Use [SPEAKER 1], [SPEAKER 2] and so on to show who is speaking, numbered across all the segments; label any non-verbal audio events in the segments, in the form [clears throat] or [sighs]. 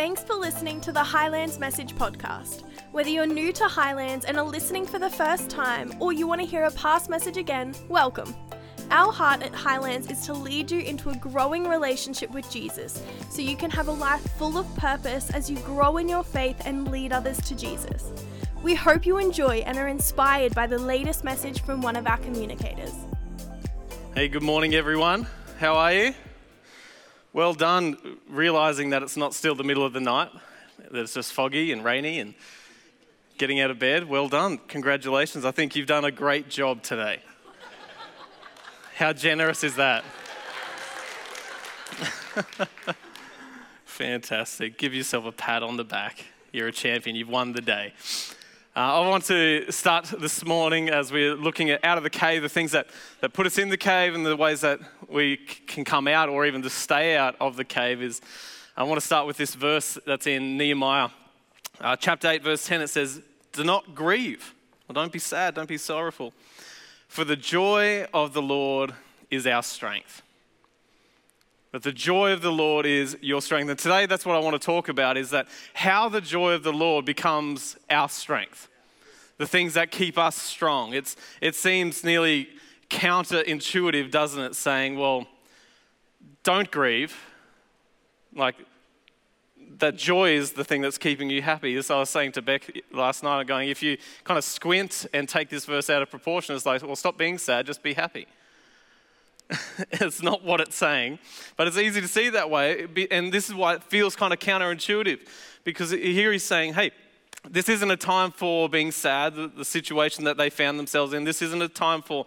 [SPEAKER 1] Thanks for listening to the Highlands Message Podcast. Whether you're new to Highlands and are listening for the first time, or you want to hear a past message again, welcome. Our heart at Highlands is to lead you into a growing relationship with Jesus so you can have a life full of purpose as you grow in your faith and lead others to Jesus. We hope you enjoy and are inspired by the latest message from one of our communicators.
[SPEAKER 2] Hey, good morning, everyone. How are you? Well done realizing that it's not still the middle of the night, that it's just foggy and rainy and getting out of bed. Well done. Congratulations. I think you've done a great job today. How generous is that? [laughs] Fantastic. Give yourself a pat on the back. You're a champion. You've won the day. Uh, I want to start this morning as we're looking at out of the cave, the things that, that put us in the cave and the ways that we c- can come out or even to stay out of the cave is I want to start with this verse that's in Nehemiah. Uh, chapter 8, verse 10, it says, Do not grieve, or don't be sad, don't be sorrowful, for the joy of the Lord is our strength. That the joy of the Lord is your strength. And today that's what I want to talk about is that how the joy of the Lord becomes our strength. The things that keep us strong. It's, it seems nearly counterintuitive, doesn't it? Saying, well, don't grieve. Like, that joy is the thing that's keeping you happy. As I was saying to Beck last night, I'm going, if you kind of squint and take this verse out of proportion, it's like, well, stop being sad, just be happy. [laughs] it's not what it's saying, but it's easy to see that way. And this is why it feels kind of counterintuitive, because here he's saying, hey, this isn't a time for being sad, the, situation that they found themselves in. This isn't a time for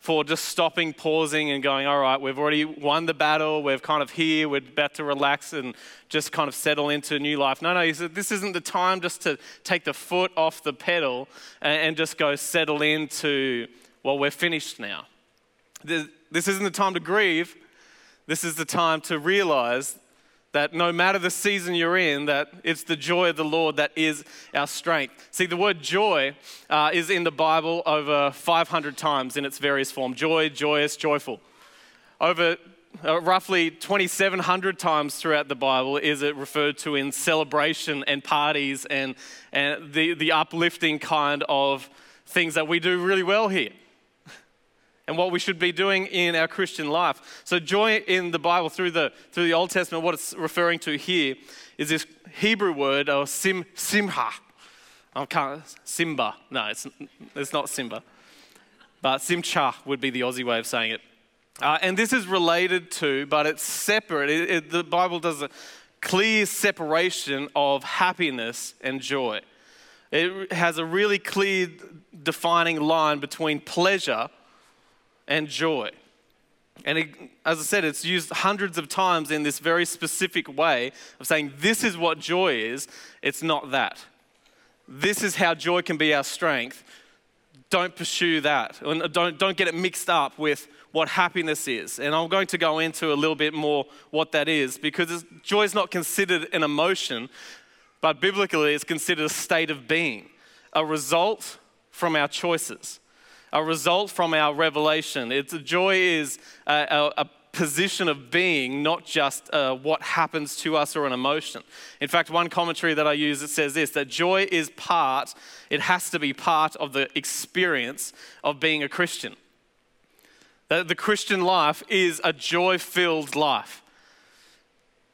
[SPEAKER 2] for just stopping, pausing, and going, all right, we've already won the battle. We're kind of here. We're about to relax and just kind of settle into a new life. No, no, he said, this isn't the time just to take the foot off the pedal and, and just go settle into, well, we're finished now. This isn't the time to grieve. This is the time to realize that no matter the season you're in, that it's the joy of the Lord that is our strength. See, the word joy uh, is in the Bible over 500 times in its various forms joy, joyous, joyful. Over uh, roughly 2,700 times throughout the Bible is it referred to in celebration and parties and, and the, the uplifting kind of things that we do really well here and what we should be doing in our Christian life. So, joy in the Bible through the, through the Old Testament, what it's referring to here is this Hebrew word, or sim, simha. I can't, Simba. No, it's, it's not Simba. But simcha would be the Aussie way of saying it. Uh, and this is related to, but it's separate. It, it, the Bible does a clear separation of happiness and joy. It has a really clear defining line between pleasure and joy. And it, as I said, it's used hundreds of times in this very specific way of saying, this is what joy is, it's not that. This is how joy can be our strength. Don't pursue that. Don't, don't get it mixed up with what happiness is. And I'm going to go into a little bit more what that is because joy is not considered an emotion, but biblically it's considered a state of being, a result from our choices a result from our revelation. It's, joy is a, a, a position of being, not just uh, what happens to us or an emotion. In fact, one commentary that I use it says this that joy is part, it has to be part of the experience of being a Christian. That the Christian life is a joy filled life.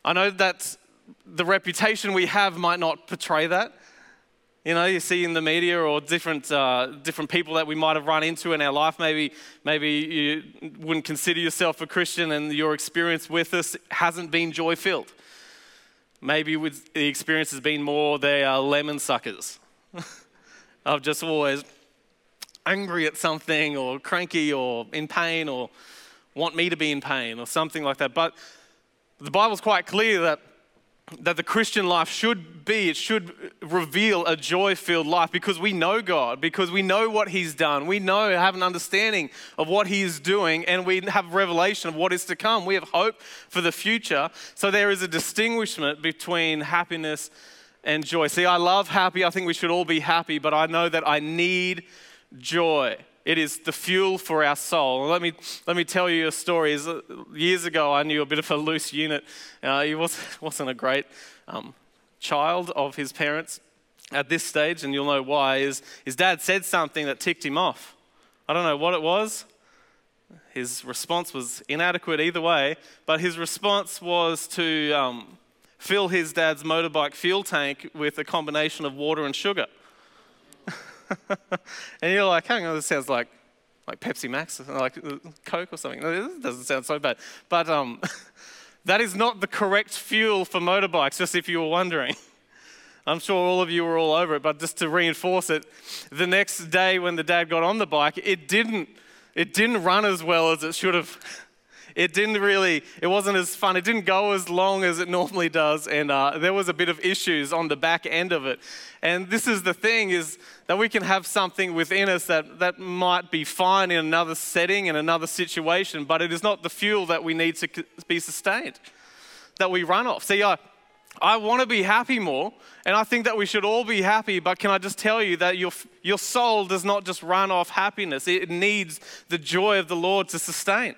[SPEAKER 2] I know that the reputation we have might not portray that, you know, you see in the media or different, uh, different people that we might have run into in our life. Maybe, maybe you wouldn't consider yourself a Christian and your experience with us hasn't been joy filled. Maybe the experience has been more they are lemon suckers. [laughs] I've just always angry at something or cranky or in pain or want me to be in pain or something like that. But the Bible's quite clear that that the Christian life should be, it should reveal a joy filled life because we know God, because we know what He's done. We know, have an understanding of what He is doing, and we have revelation of what is to come. We have hope for the future. So there is a distinguishment between happiness and joy. See, I love happy. I think we should all be happy, but I know that I need joy. It is the fuel for our soul. Let me, let me tell you a story. Years ago, I knew a bit of a loose unit. Uh, he was, [laughs] wasn't a great um, child of his parents at this stage, and you'll know why, is his dad said something that ticked him off. I don't know what it was. His response was inadequate either way, but his response was to um, fill his dad's motorbike fuel tank with a combination of water and sugar. [laughs] and you're like, hang on, this sounds like like Pepsi Max, like Coke or something. This doesn't sound so bad. But um, [laughs] that is not the correct fuel for motorbikes, just if you were wondering. I'm sure all of you were all over it, but just to reinforce it, the next day when the dad got on the bike, it didn't, it didn't run as well as it should have. It didn't really, it wasn't as fun. It didn't go as long as it normally does, and uh, there was a bit of issues on the back end of it. And this is the thing: is that we can have something within us that that might be fine in another setting, in another situation, but it is not the fuel that we need to be sustained, that we run off. See, I. I want to be happy more, and I think that we should all be happy, but can I just tell you that your, your soul does not just run off happiness, it needs the joy of the Lord to sustain.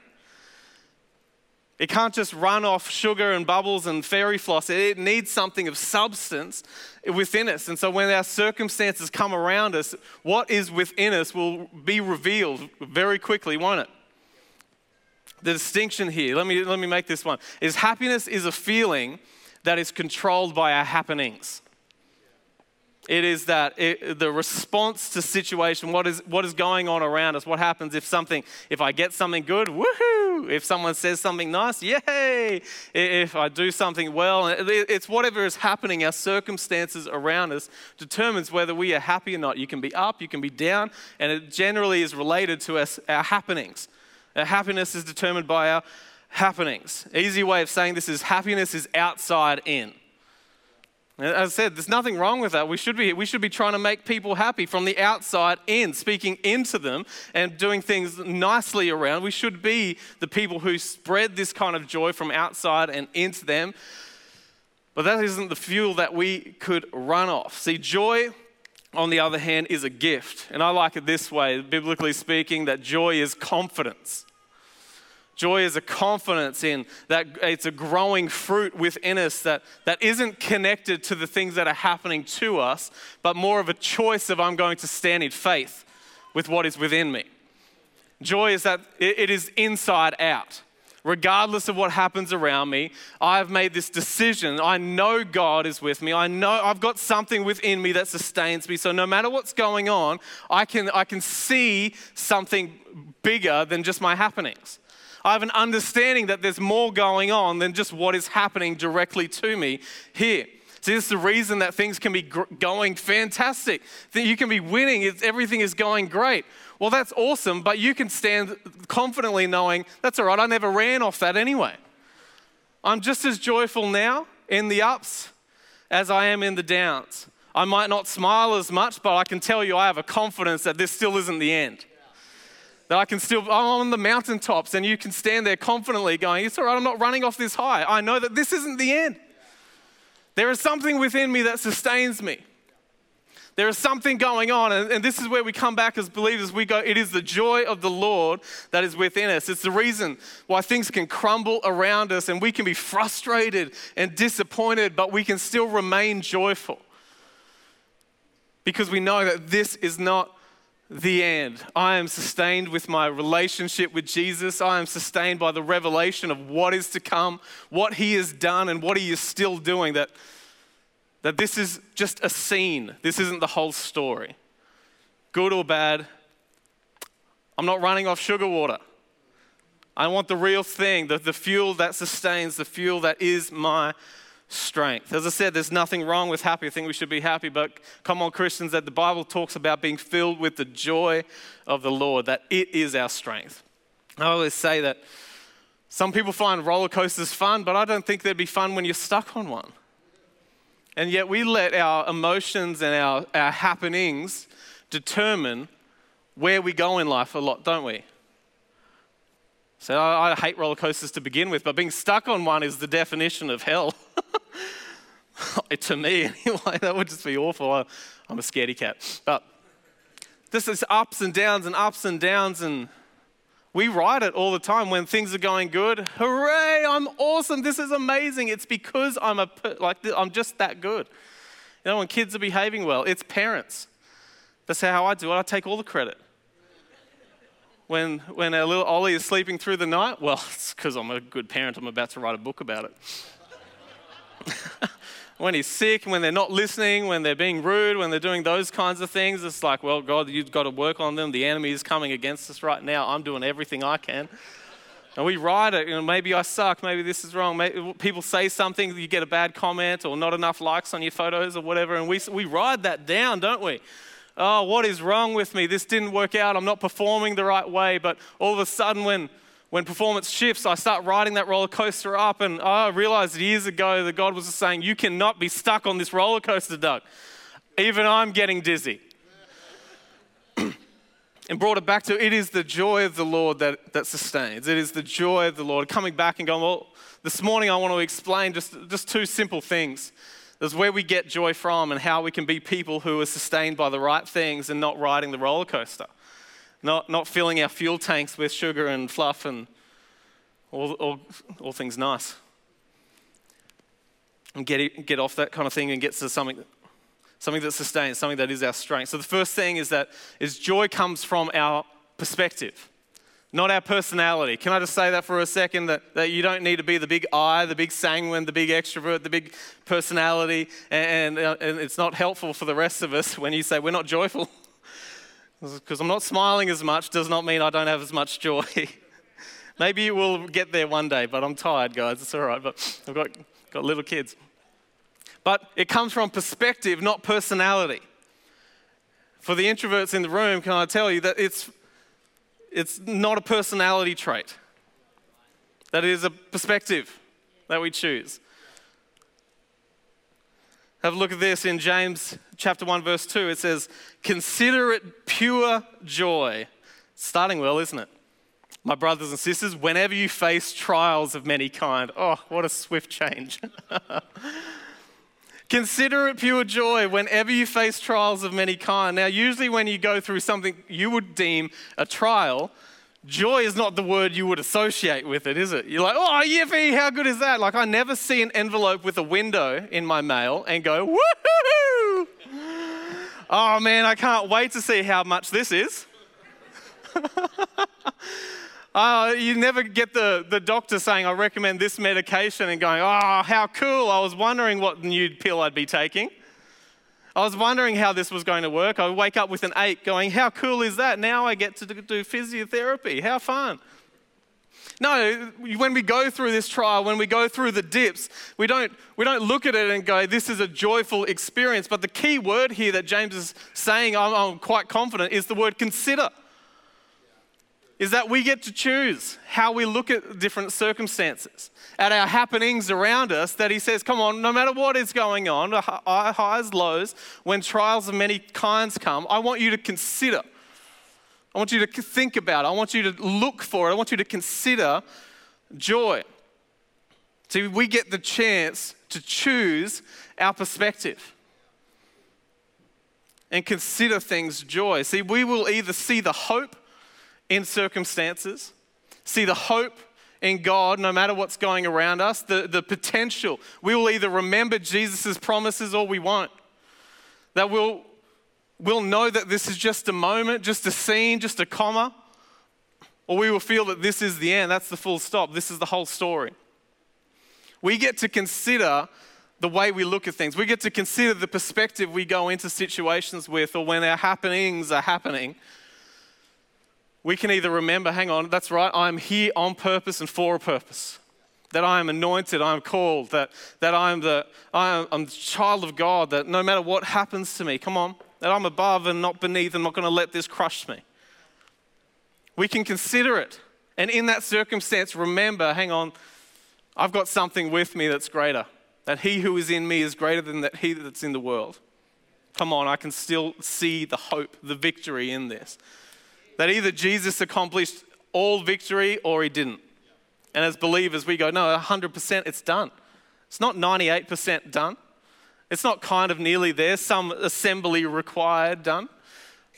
[SPEAKER 2] It can't just run off sugar and bubbles and fairy floss. It needs something of substance within us. And so when our circumstances come around us, what is within us will be revealed very quickly, won't it? The distinction here, let me, let me make this one, is happiness is a feeling that is controlled by our happenings. It is that it, the response to situation, what is, what is going on around us, what happens if something, if I get something good, woohoo! If someone says something nice, yay! If I do something well, it's whatever is happening, our circumstances around us determines whether we are happy or not. You can be up, you can be down, and it generally is related to us, our happenings. Our happiness is determined by our happenings. Easy way of saying this is happiness is outside in. As I said, there's nothing wrong with that. We should, be, we should be trying to make people happy from the outside in, speaking into them and doing things nicely around. We should be the people who spread this kind of joy from outside and into them. But that isn't the fuel that we could run off. See, joy, on the other hand, is a gift. And I like it this way, biblically speaking, that joy is confidence. Joy is a confidence in that it's a growing fruit within us that, that isn't connected to the things that are happening to us, but more of a choice of I'm going to stand in faith with what is within me. Joy is that it, is inside out. Regardless of what happens around me, I've made this decision. I know God is with me. I know I've got something within me that sustains me. So no matter what's going on, I can, I can see something bigger than just my happenings. I have an understanding that there's more going on than just what is happening directly to me here. See, this is the reason that things can be gr- going fantastic. That you can be winning, it's, everything is going great. Well, that's awesome, but you can stand confidently knowing that's all right, I never ran off that anyway. I'm just as joyful now in the ups as I am in the downs. I might not smile as much, but I can tell you I have a confidence that this still isn't the end. That I can still, I'm on the mountaintops and you can stand there confidently going, It's all right, I'm not running off this high. I know that this isn't the end. There is something within me that sustains me. There is something going on, and, and, this is where we come back as believers. We go, it is the joy of the Lord that is within us. It's the reason why things can crumble around us and we can be frustrated and disappointed, but we can still remain joyful. Because we know that this is not the end. I am sustained with my relationship with Jesus. I am sustained by the revelation of what is to come, what He has done, and what He is still doing. That, that this is just a scene, this isn't the whole story. Good or bad, I'm not running off sugar water. I want the real thing, the, the fuel that sustains, the fuel that is my strength. As I said, there's nothing wrong with happy. I think we should be happy, but come on, Christians, that the Bible talks about being filled with the joy of the Lord, that it is our strength. I always say that some people find roller coasters fun, but I don't think they'd be fun when you're stuck on one. And yet we let our emotions and our, our happenings determine where we go in life a lot, don't we? So I, I hate roller coasters to begin with, but being stuck on one is the definition of hell. [laughs] [laughs] to me, anyway, that would just be awful. I'm a scaredy cat. But this is ups and downs and ups and downs, and We write it all the time when things are going good. Hooray, I'm awesome. This is amazing. It's because I'm a like I'm just that good. You know, when kids are behaving well, it's parents. That's how I do it. I take all the credit. When, when a little Ollie is sleeping through the night, well, [laughs] it's because I'm a good parent. I'm about to write a book about it. When he's sick, when they're not listening, when they're being rude, when they're doing those kinds of things, it's like, well, God, you've got to work on them. The enemy is coming against us right now. I'm doing everything I can. And we write it, you know, maybe I suck, maybe this is wrong. Maybe people say something, you get a bad comment or not enough likes on your photos or whatever, and we, we write that down, don't we? Oh, what is wrong with me? This didn't work out. I'm not performing the right way. But all of a sudden, when, when performance shifts, I start riding that roller coaster up, and I realized years ago that God was just saying, You cannot be stuck on this roller coaster, Doug. Even I'm getting dizzy [clears throat] and brought it back to it is the joy of the Lord that, that sustains. It is the joy of the Lord. Coming back and going, well, this morning I want to explain just, just two simple things. There's where we get joy from and how we can be people who are sustained by the right things and not riding the roller coaster. Not, not filling our fuel tanks with sugar and fluff and all, all, all things nice. And get, get off that kind of thing and get to something something that sustains, something that is our strength. So the first thing is that is joy comes from our perspective, not our personality. Can I just say that for a second? That, that you don't need to be the big I, the big sanguine, the big extrovert, the big personality, and, and, uh, and it's not helpful for the rest of us [laughs] when you say we're not joyful. Because I'm not smiling as much does not mean I don't have as much joy. [laughs] Maybe you will get there one day, but I'm tired, guys. It's all right. But I've got, got little kids. But it comes from perspective, not personality. For the introverts in the room, can I tell you that it's, it's not a personality trait, that it is a perspective that we choose. Have a look at this in James chapter 1, verse 2. It says, Consider it pure joy. Starting well, isn't it? My brothers and sisters, whenever you face trials of many kind. Oh, what a swift change. [laughs] Consider it pure joy whenever you face trials of many kind. Now, usually when you go through something you would deem a trial, joy is not the word you would associate with it, is it? You're like, oh, yippee, how good is that? Like, I never see an envelope with a window in my mail and go, woohoo! oh man, I can't wait to see how much this is. Uh, [laughs] you never get the, the doctor saying, I recommend this medication, and going, Oh, how cool. I was wondering what new pill I'd be taking. I was wondering how this was going to work. I wake up with an ache going, How cool is that? Now I get to do physiotherapy. How fun. No, when we go through this trial, when we go through the dips, we don't, we don't look at it and go, This is a joyful experience. But the key word here that James is saying, I'm, I'm quite confident, is the word consider is that we get to choose how we look at different circumstances, at our happenings around us. That He says, Come on, no matter what is going on, uh, highs, lows, when trials of many kinds come, I want you to consider. I want you to think about it. I want you to look for it. I want you to consider joy. See, we get the chance to choose our perspective and consider things joy. See, we will either see the hope in circumstances, see the hope in God no matter what's going around us, the, the potential. We will either remember Jesus' promises or we won't. That we'll, we'll know that this is just a moment, just a scene, just a comma, or we will feel that this is the end, that's the full stop, this is the whole story. We get to consider the way we look at things. We get to consider the perspective we go into situations with or when our happenings are happening we can either remember, hang on, that's right, I'm here on purpose and for a purpose. That I am anointed, I am called, that, that I am the I am I'm the child of God, that no matter what happens to me, come on, that I'm above and not beneath, I'm not going to let this crush me. We can consider it. And in that circumstance, remember, hang on, I've got something with me that's greater. That he who is in me is greater than that he that's in the world. Come on, I can still see the hope, the victory in this that either Jesus accomplished all victory or he didn't. And as believers, we go, no, 100% it's done. It's not 98% done. It's not kind of nearly there, some assembly required done.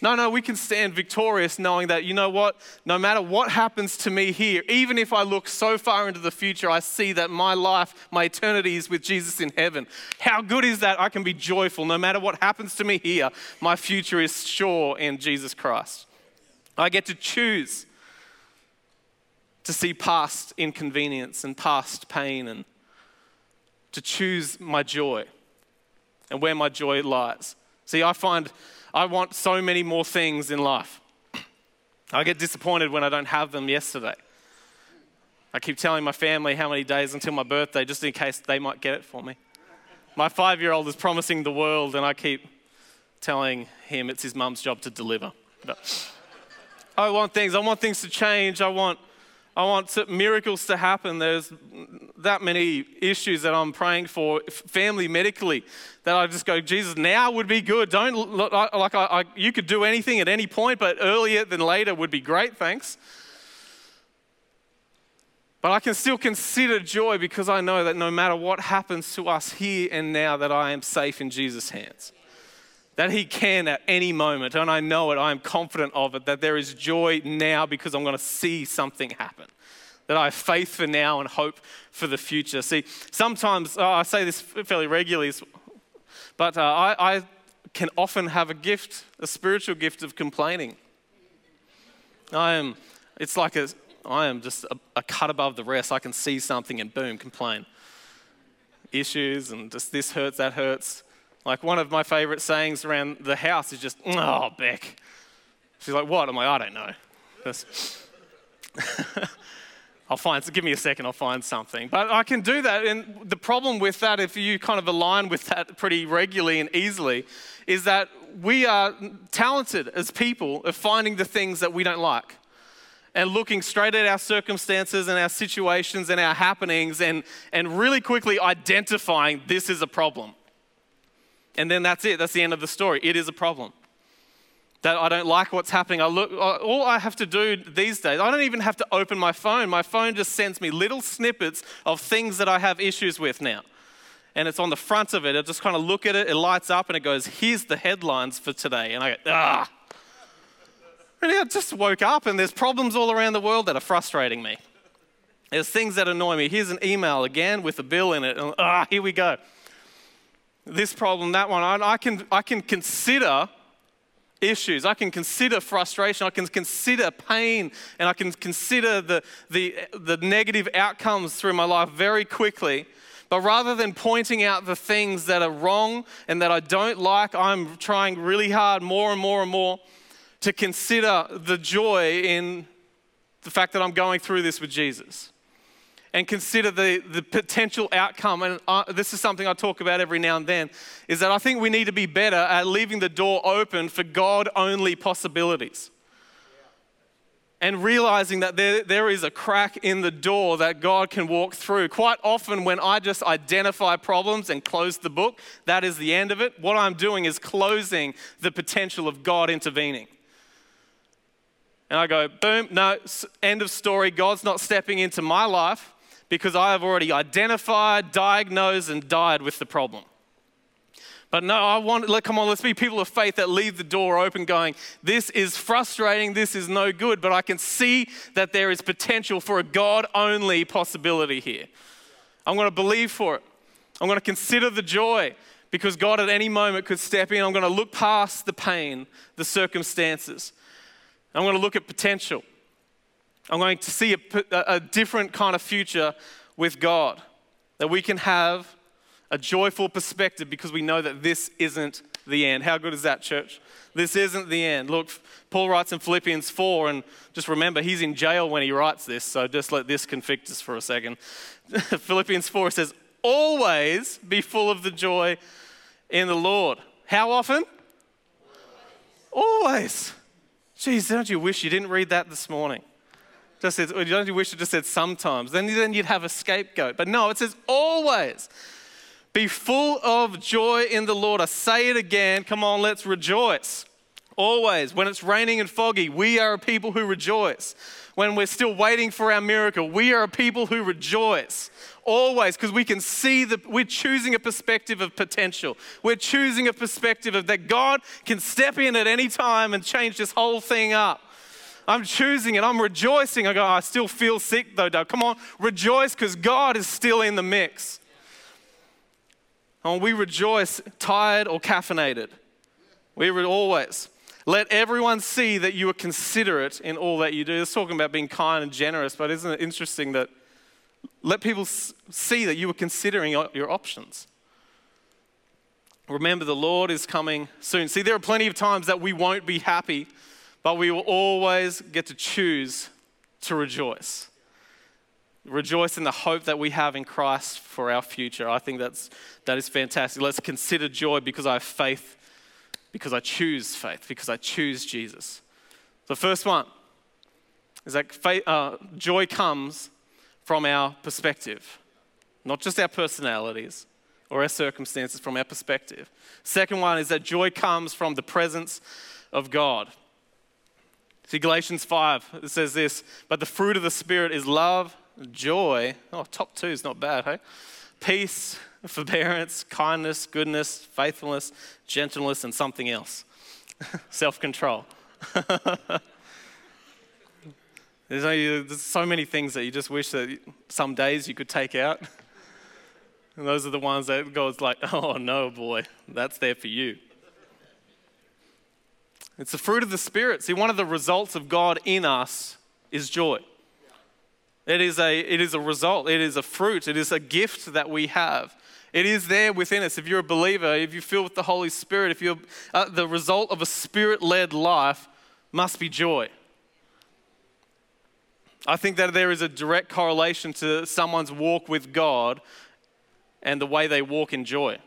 [SPEAKER 2] No, no, we can stand victorious knowing that, you know what? No matter what happens to me here, even if I look so far into the future, I see that my life, my eternity is with Jesus in heaven. How good is that? I can be joyful. No matter what happens to me here, my future is sure in Jesus Christ. I get to choose to see past inconvenience and past pain and to choose my joy and where my joy lies. See, I find I want so many more things in life. I get disappointed when I don't have them yesterday. I keep telling my family how many days until my birthday just in case they might get it for me. My five year old is promising the world, and I keep telling him it's his mum's job to deliver. But I want things, I want things to change. I want I want miracles to happen. There's that many issues that I'm praying for, family, medically, that I just go, Jesus, now would be good. Don't like I, I, you could do anything at any point, but earlier than later would be great. Thanks. But I can still consider joy because I know that no matter what happens to us here and now, that I am safe in Jesus' hands that He can at any moment. And I know it, I am confident of it, that there is joy now because I'm going to see something happen. That I have faith for now and hope for the future. See, sometimes, oh, I say this fairly regularly, but uh, I, I can often have a gift, a spiritual gift of complaining. I am, it's like a, I am just a, a cut above the rest. I can see something and boom, complain. Issues and just this hurts, that hurts. Like one of my favorite sayings around the house is just, oh, Beck. She's like, what? I'm like, I don't know. [laughs] I'll find, give me a second, I'll find something. But I can do that. And the problem with that, if you kind of align with that pretty regularly and easily, is that we are talented as people of finding the things that we don't like and looking straight at our circumstances and our situations and our happenings and, and really quickly identifying this is a problem. And then that's it. That's the end of the story. It is a problem. That I don't like what's happening. I look, all I have to do these days, I don't even have to open my phone. My phone just sends me little snippets of things that I have issues with now. And it's on the front of it. I just kind of look at it, it lights up, and it goes, Here's the headlines for today. And I go, Ah. And I just woke up, and there's problems all around the world that are frustrating me. There's things that annoy me. Here's an email again with a bill in it. And, ah, here we go this problem, that one. I, can, I can consider issues. I can consider frustration. I can consider pain. And I can consider the, the, the negative outcomes through my life very quickly. But rather than pointing out the things that are wrong and that I don't like, I'm trying really hard more and more and more to consider the joy in the fact that I'm going through this with Jesus and consider the, the potential outcome. And I, this is something I talk about every now and then, is that I think we need to be better at leaving the door open for God only possibilities. And realizing that there, there is a crack in the door that God can walk through. Quite often, when I just identify problems and close the book, that is the end of it. What I'm doing is closing the potential of God intervening. And I go, boom, no, end of story. God's not stepping into my life because I have already identified, diagnosed, and died with the problem. But no, I want, let, come on, let's be people of faith that leave the door open going, this is frustrating, this is no good, but I can see that there is potential for a God only possibility here. I'm going to believe for it. I'm going to consider the joy because God at any moment could step in. I'm going to look past the pain, the circumstances. I'm going to look at potential. I'm going to see a, a different kind of future with God. That we can have a joyful perspective because we know that this isn't the end. How good is that, church? This isn't the end. Look, Paul writes in Philippians 4, and just remember, he's in jail when he writes this, so just let this convict us for a second. [laughs] Philippians 4 says, Always be full of the joy in the Lord. How often? Always. Jeez, don't you wish you didn't read that this morning? Just says, don't you wish it just said sometimes? Then, then you'd have a scapegoat. But no, it says always. Be full of joy in the Lord. I say it again. Come on, let's rejoice. Always. When it's raining and foggy, we are a people who rejoice. When we're still waiting for our miracle, we are a people who rejoice. always, because we can see that we're choosing a perspective of potential. We're choosing a perspective of that God can step in at any time and change this whole thing up. I'm choosing it. I'm rejoicing. I go, I still feel sick though, Doug. Come on, rejoice because God is still in the mix. And we rejoice tired or caffeinated. We would always. Let everyone see that you are considerate in all that you do. It's talking about being kind and generous, but isn't it interesting that let people see that you are considering your options? Remember, the Lord is coming soon. See, there are plenty of times that we won't be happy, but we will always get to choose to rejoice. Rejoice in the hope that we have in Christ for our future. I think that's, that is fantastic. Let's consider joy because I have faith, because I choose faith, because I choose Jesus. The first one is that faith, uh, joy comes from our perspective, not just our personalities or our circumstances, from our perspective. Second one is that joy comes from the presence of God. See, Galatians 5, it says this, but the fruit of the Spirit is love, joy. Oh, top two is not bad, hey? Peace, forbearance, kindness, goodness, faithfulness, gentleness, and something else [laughs] self control. [laughs] there's, only, there's so many things that you just wish that some days you could take out. [laughs] And those are the ones that God's like, oh no, boy, that's there for you. It's the fruit of the Spirit. See, one of the results of God in us is joy. It is a, it is a result, it is a fruit, it is a gift that we have. It is there within us. If you're a believer, if you feel with the Holy Spirit, if you're uh, the result of a spirit led life must be joy. I think that there is a direct correlation to someone's walk with God and the way they walk in joy.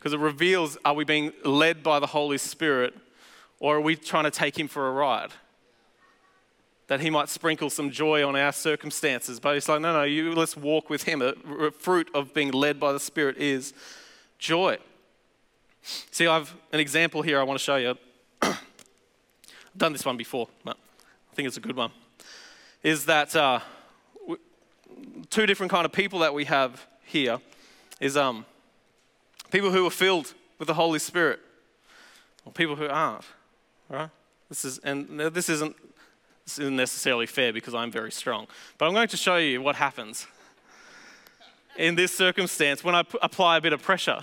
[SPEAKER 2] Because it reveals are we being led by the Holy Spirit or are we trying to take Him for a ride? That He might sprinkle some joy on our circumstances. But He's like, no, no, you, let's walk with Him. The fruit of being led by the Spirit is joy. See, I have an example here I want to show you. I've [clears throat] done this one before, but I think it's a good one. Is that uh, two different kind of people that we have here is um, people who are filled with the Holy Spirit, or people who aren't, right? This is, and this isn't, this isn't necessarily fair because I'm very strong, but I'm going to show you what happens in this circumstance when I p- apply a bit of pressure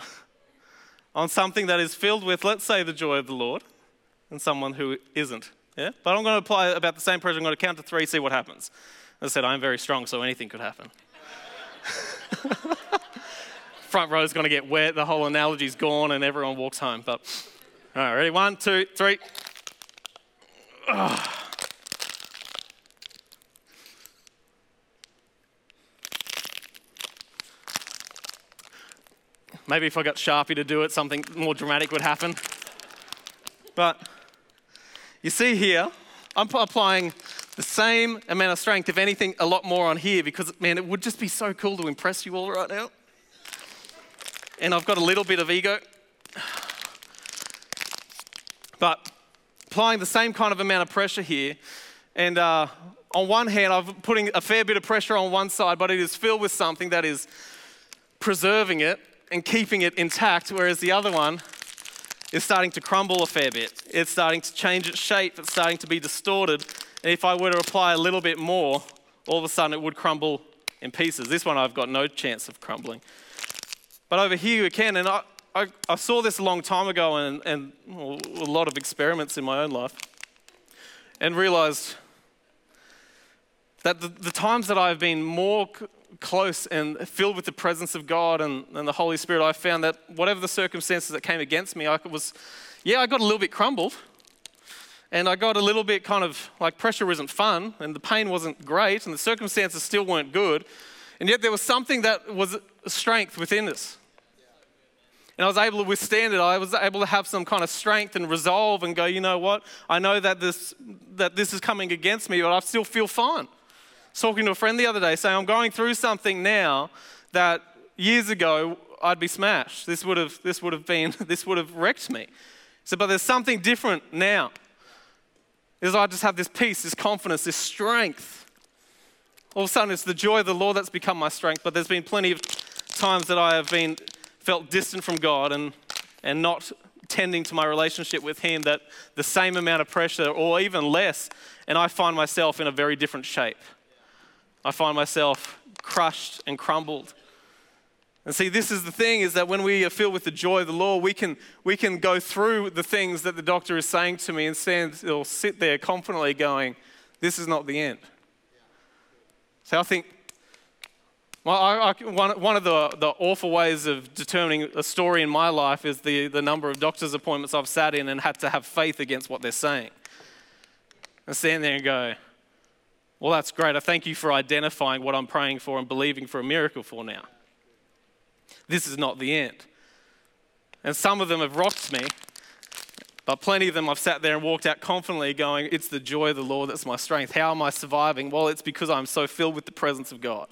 [SPEAKER 2] on something that is filled with, let's say, the joy of the Lord, and someone who isn't. Yeah? But I'm going to apply about the same pressure. I'm going to count to three, see what happens. As I said, I'm very strong, so anything could happen. [laughs] front row is going to get wet, the whole analogy's gone, and everyone walks home. But, all right, ready? One, two, three. Ugh. Maybe if I got Sharpie to do it, something more dramatic would happen. But you see here, I'm applying the same amount of strength, if anything, a lot more on here because, man, it would just be so cool to impress you all right now and I've got a little bit of ego. But applying the same kind of amount of pressure here, and uh, on one hand, I'm putting a fair bit of pressure on one side, but it is filled with something that is preserving it and keeping it intact, whereas the other one is starting to crumble a fair bit. It's starting to change its shape, it's starting to be distorted. And if I were to apply a little bit more, all of a sudden it would crumble in pieces. This one I've got no chance of crumbling. But over here you can, and I, I, I saw this a long time ago and, and a lot of experiments in my own life, and realized that the, the times that I've been more c- close and filled with the presence of God and, and the Holy Spirit, I found that whatever the circumstances that came against me, I was, yeah, I got a little bit crumbled. And I got a little bit kind of like pressure wasn't fun, and the pain wasn't great, and the circumstances still weren't good. And yet there was something that was strength within us. And I was able to withstand it. I was able to have some kind of strength and resolve and go, you know what? I know that this, that this is coming against me, but I still feel fine. I was talking to a friend the other day saying, I'm going through something now that years ago I'd be smashed. This would have, this would have been, [laughs] this would have wrecked me. So, but there's something different now. Is I just have this peace, this confidence, this strength All of a sudden, it's the joy of the Lord that's become my strength. But there's been plenty of times that I have been felt distant from God and, and not tending to my relationship with Him, that the same amount of pressure or even less, and I find myself in a very different shape. I find myself crushed and crumbled. And see, this is the thing is that when we are filled with the joy of the Lord, we can, we can go through the things that the doctor is saying to me and stand or sit there confidently going, This is not the end. So I think well, I, I, one, one of the, the awful ways of determining a story in my life is the, the number of doctor's appointments I've sat in and had to have faith against what they're saying. And stand there and go, well, that's great. I thank you for identifying what I'm praying for and believing for a miracle for now. This is not the end. And some of them have rocked me, but plenty of them I've sat there and walked out confidently going, It's the joy of the Lord that's my strength. How am I surviving? Well, it's because I'm so filled with the presence of God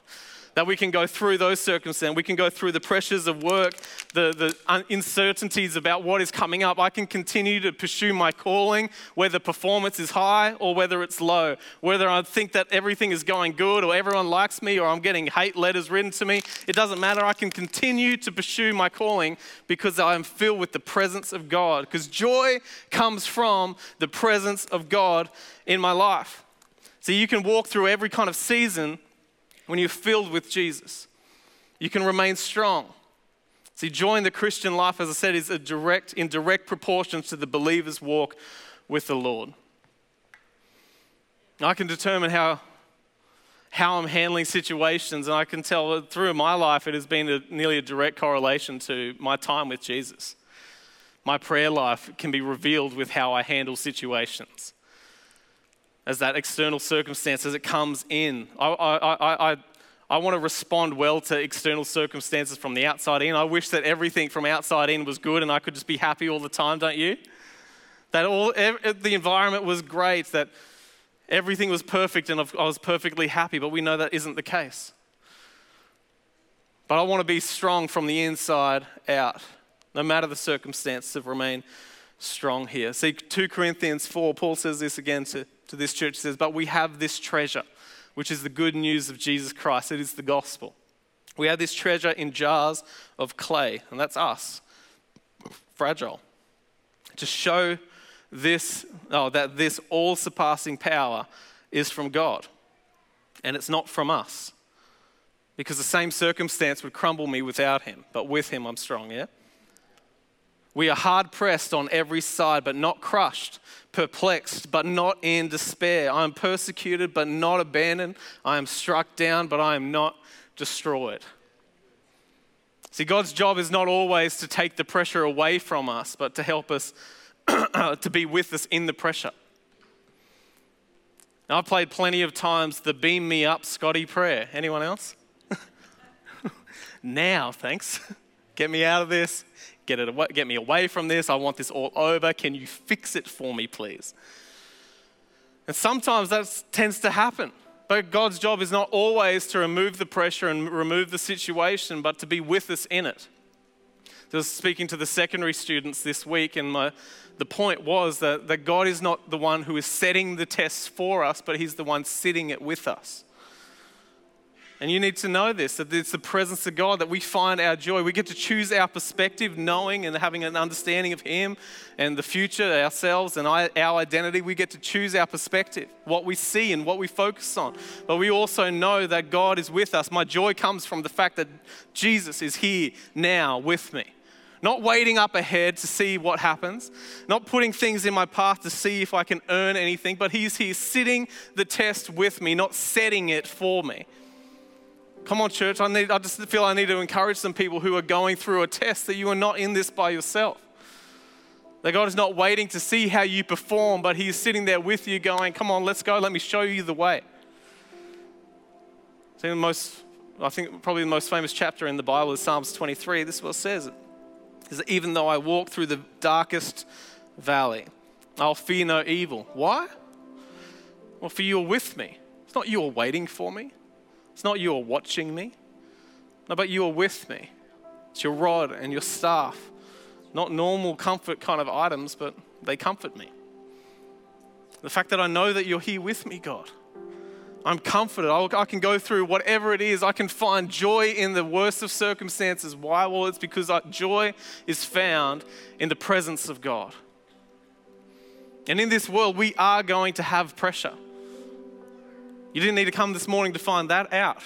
[SPEAKER 2] that we can go through those circumstances. We can go through the pressures of work, the, the uncertainties about what is coming up. I can continue to pursue my calling, whether performance is high or whether it's low, whether I think that everything is going good or everyone likes me or I'm getting hate letters written to me. It doesn't matter. I can continue to pursue my calling because I am filled with the presence of God. Because joy comes from the presence of God in my life. So you can walk through every kind of season when you're filled with Jesus. You can remain strong. See, joy in the Christian life, as I said, is a direct, in direct proportion to the believer's walk with the Lord. I can determine how, how I'm handling situations, and I can tell through my life it has been a, nearly a direct correlation to my time with Jesus. My prayer life can be revealed with how I handle situations as that external circumstance as it comes in. I, I, I, I, want to respond well to external circumstances from the outside in. I wish that everything from outside in was good and I could just be happy all the time, don't you? That all the environment was great, that everything was perfect and I was perfectly happy, but we know that isn't the case. But I want to be strong from the inside out, no matter the circumstances, to remain strong here. See, 2 Corinthians 4, Paul says this again to to this church says, But we have this treasure, which is the good news of Jesus Christ. It is the gospel. We have this treasure in jars of clay, and that's us, fragile, to show this, oh, that this all surpassing power is from God, and it's not from us. Because the same circumstance would crumble me without Him, but with Him I'm strong, yeah? We are hard pressed on every side, but not crushed, perplexed, but not in despair. I am persecuted, but not abandoned. I am struck down, but I am not destroyed. See, God's job is not always to take the pressure away from us, but to help us [clears throat] to be with us in the pressure. Now, I've played plenty of times the beam me up Scotty prayer. Anyone else? [laughs] now, thanks. [laughs] Get me out of this. Get, it away, get me away from this. I want this all over. Can you fix it for me, please? And sometimes that tends to happen. But God's job is not always to remove the pressure and remove the situation, but to be with us in it. I was speaking to the secondary students this week, and my, the point was that, that God is not the one who is setting the tests for us, but He's the one sitting it with us. And you need to know this that it's the presence of God that we find our joy. We get to choose our perspective, knowing and having an understanding of Him and the future, ourselves, and our identity. We get to choose our perspective, what we see and what we focus on. But we also know that God is with us. My joy comes from the fact that Jesus is here now with me. Not waiting up ahead to see what happens, not putting things in my path to see if I can earn anything, but He's here sitting the test with me, not setting it for me. Come on, church. I, need, I just feel I need to encourage some people who are going through a test that you are not in this by yourself. That God is not waiting to see how you perform, but He is sitting there with you going, Come on, let's go. Let me show you the way. See, the most, I think probably the most famous chapter in the Bible is Psalms 23. This is what it says. Is that even though I walk through the darkest valley, I'll fear no evil. Why? Well, for you are with me. It's not you are waiting for me. It's not you are watching me, no, but you are with me. It's your rod and your staff. Not normal comfort kind of items, but they comfort me. The fact that I know that you're here with me, God. I'm comforted. I'll, can go through whatever it is. I can find joy in the worst of circumstances. Why? Well, it's because uh, joy is found in the presence of God. And in this world, we are going to have pressure. You didn't need to come this morning to find that out.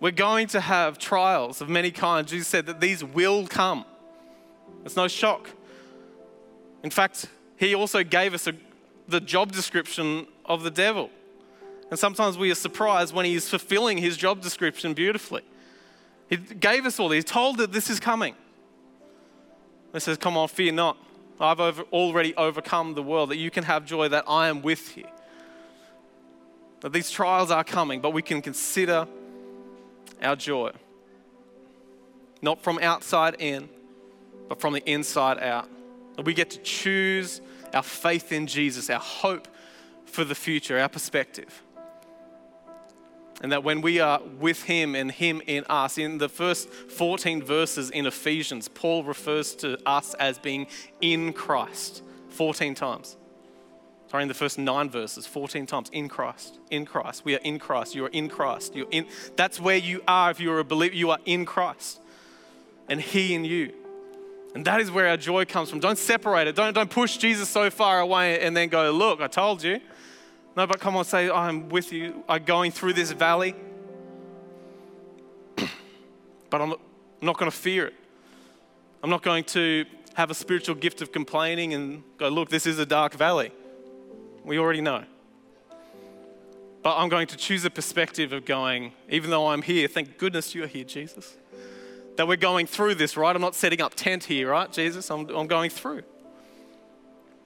[SPEAKER 2] We're going to have trials of many kinds. Jesus said that these will come. It's no shock. In fact, he also gave us a, the job description of the devil. And sometimes we are surprised when he is fulfilling his job description beautifully. He gave us all. He told that this is coming. He says, Come on, fear not. I've over, already overcome the world, that you can have joy, that I am with you. That these trials are coming, but we can consider our joy. Not from outside in, but from the inside out. That we get to choose our faith in Jesus, our hope for the future, our perspective. And that when we are with Him and Him in us, in the first 14 verses in Ephesians, Paul refers to us as being in Christ 14 times. Sorry, in the first nine verses, 14 times in Christ. In Christ. We are in Christ. You are in Christ. You're in, that's where you are if you're a believer. You are in Christ. And He in you. And that is where our joy comes from. Don't separate it. Don't, don't push Jesus so far away and then go, Look, I told you. No, but come on, say, I'm with you. I'm going through this valley, [clears throat] but I'm not going to fear it. I'm not going to have a spiritual gift of complaining and go, look, this is a dark valley. We already know. But I'm going to choose a perspective of going, even though I'm here, thank goodness you're here, Jesus. That we're going through this, right? I'm not setting up tent here, right, Jesus? I'm, I'm going through.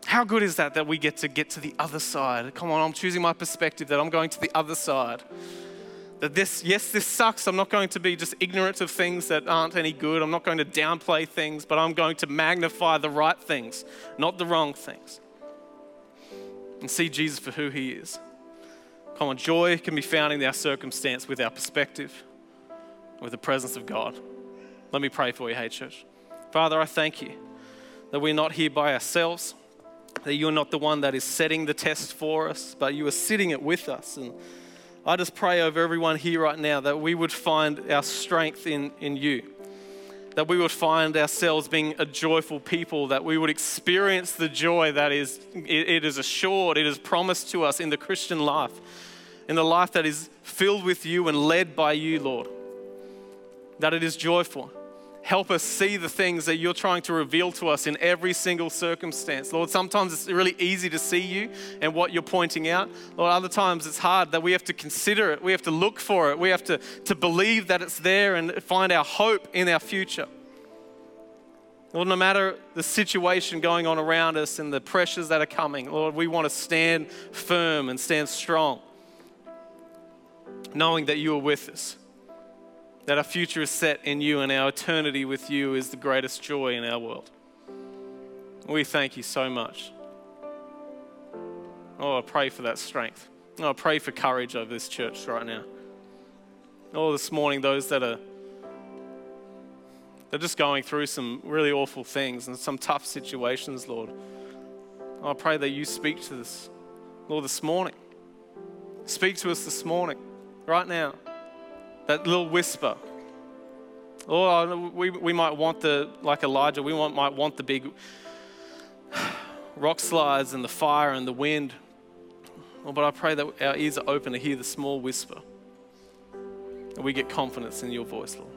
[SPEAKER 2] How good is that that we get to get to the other side? Come on, I'm choosing my perspective that I'm going to the other side. That this, yes, this sucks. I'm not going to be just ignorant of things that aren't any good. I'm not going to downplay things, but I'm going to magnify the right things, not the wrong things. And see Jesus for who he is. Come on, joy can be found in our circumstance with our perspective, with the presence of God. Let me pray for you, hey church. Father, I thank you that we're not here by ourselves that you're not the one that is setting the test for us, but you are sitting it with us. And I just pray over everyone here right now that we would find our strength in, in you, that we would find ourselves being a joyful people, that we would experience the joy that is, it, is assured, it is promised to us in the Christian life, in the life that is filled with you and led by you, Lord, that it is joyful help us see the things that you're trying to reveal to us in every single circumstance. Lord, sometimes it's really easy to see you and what you're pointing out. Lord, other times it's hard that we have to consider it, we have to look for it, we have to, to believe that it's there and find our hope in our future. Lord, no matter the situation going on around us and the pressures that are coming, Lord, we want to stand firm and stand strong, knowing that you are with us that our future is set in you and our eternity with you is the greatest joy in our world. We thank you so much. Oh, I pray for that strength. Oh, I pray for courage over this church right now. Oh, this morning, those that are they're just going through some really awful things and some tough situations, Lord. Oh, I pray that you speak to us, Lord, this morning. Speak to us this morning, right now that little whisper. Or we, we might want the, like Elijah, we want, might want the big [sighs] rock slides and the fire and the wind. Oh, but I pray that our ears are open to hear the small whisper. And we get confidence in your voice, Lord.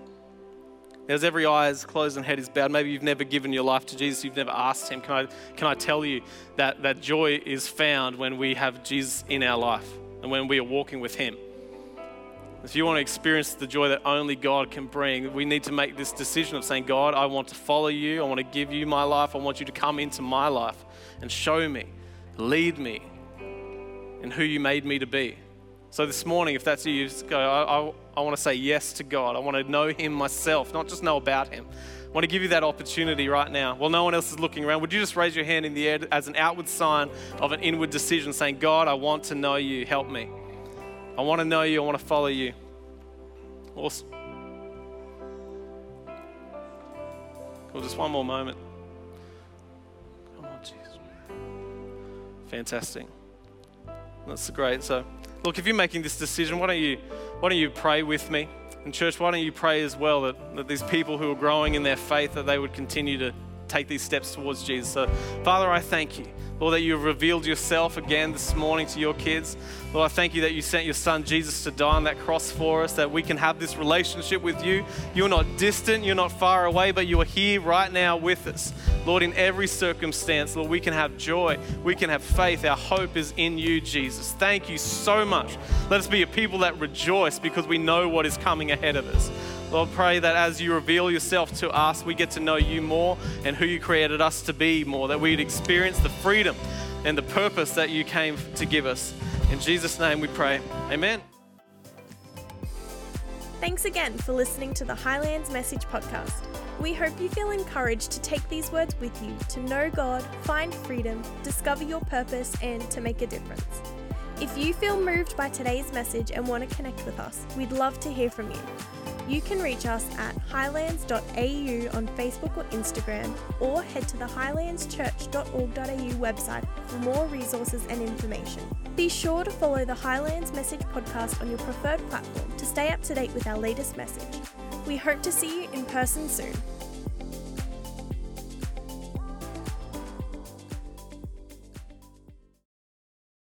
[SPEAKER 2] As every eye is closed and head is bowed, maybe you've never given your life to Jesus, you've never asked Him. Can I, can I tell you that, that joy is found when we have Jesus in our life and when we are walking with Him? If you want to experience the joy that only God can bring, we need to make this decision of saying, God, I want to follow you. I want to give you my life. I want you to come into my life and show me, lead me in who you made me to be. So this morning, if that's you, you just go, I, I, I want to say yes to God. I want to know Him myself, not just know about Him. I want to give you that opportunity right now. While no one else is looking around, would you just raise your hand in the air as an outward sign of an inward decision, saying, God, I want to know you. Help me. I want to know you. I want to follow you. Awesome. Cool. Just one more moment. Come on, Jesus. Fantastic. That's great. So look, if you're making this decision, why don't you, why don't you pray with me? And church, why don't you pray as well that, that these people who are growing in their faith, that they would continue to take these steps towards Jesus. So, Father, I thank you. Lord, that you've revealed yourself again this morning to your kids. Lord, I thank you that you sent your son Jesus to die on that cross for us, that we can have this relationship with you. You're not distant, you're not far away, but you are here right now with us. Lord, in every circumstance, Lord, we can have joy, we can have faith. Our hope is in you, Jesus. Thank you so much. Let us be a people that rejoice because we know what is coming ahead of us. Lord, pray that as you reveal yourself to us, we get to know you more and who you created us to be more, that we'd experience the freedom and the purpose that you came to give us. In Jesus' name we pray. Amen.
[SPEAKER 1] Thanks again for listening to the Highlands Message Podcast. We hope you feel encouraged to take these words with you to know God, find freedom, discover your purpose, and to make a difference. If you feel moved by today's message and want to connect with us, we'd love to hear from you. You can reach us at highlands.au on Facebook or Instagram, or head to the highlandschurch.org.au website for more resources and information. Be sure to follow the Highlands Message podcast on your preferred platform to stay up to date with our latest message. We hope to see you in person soon.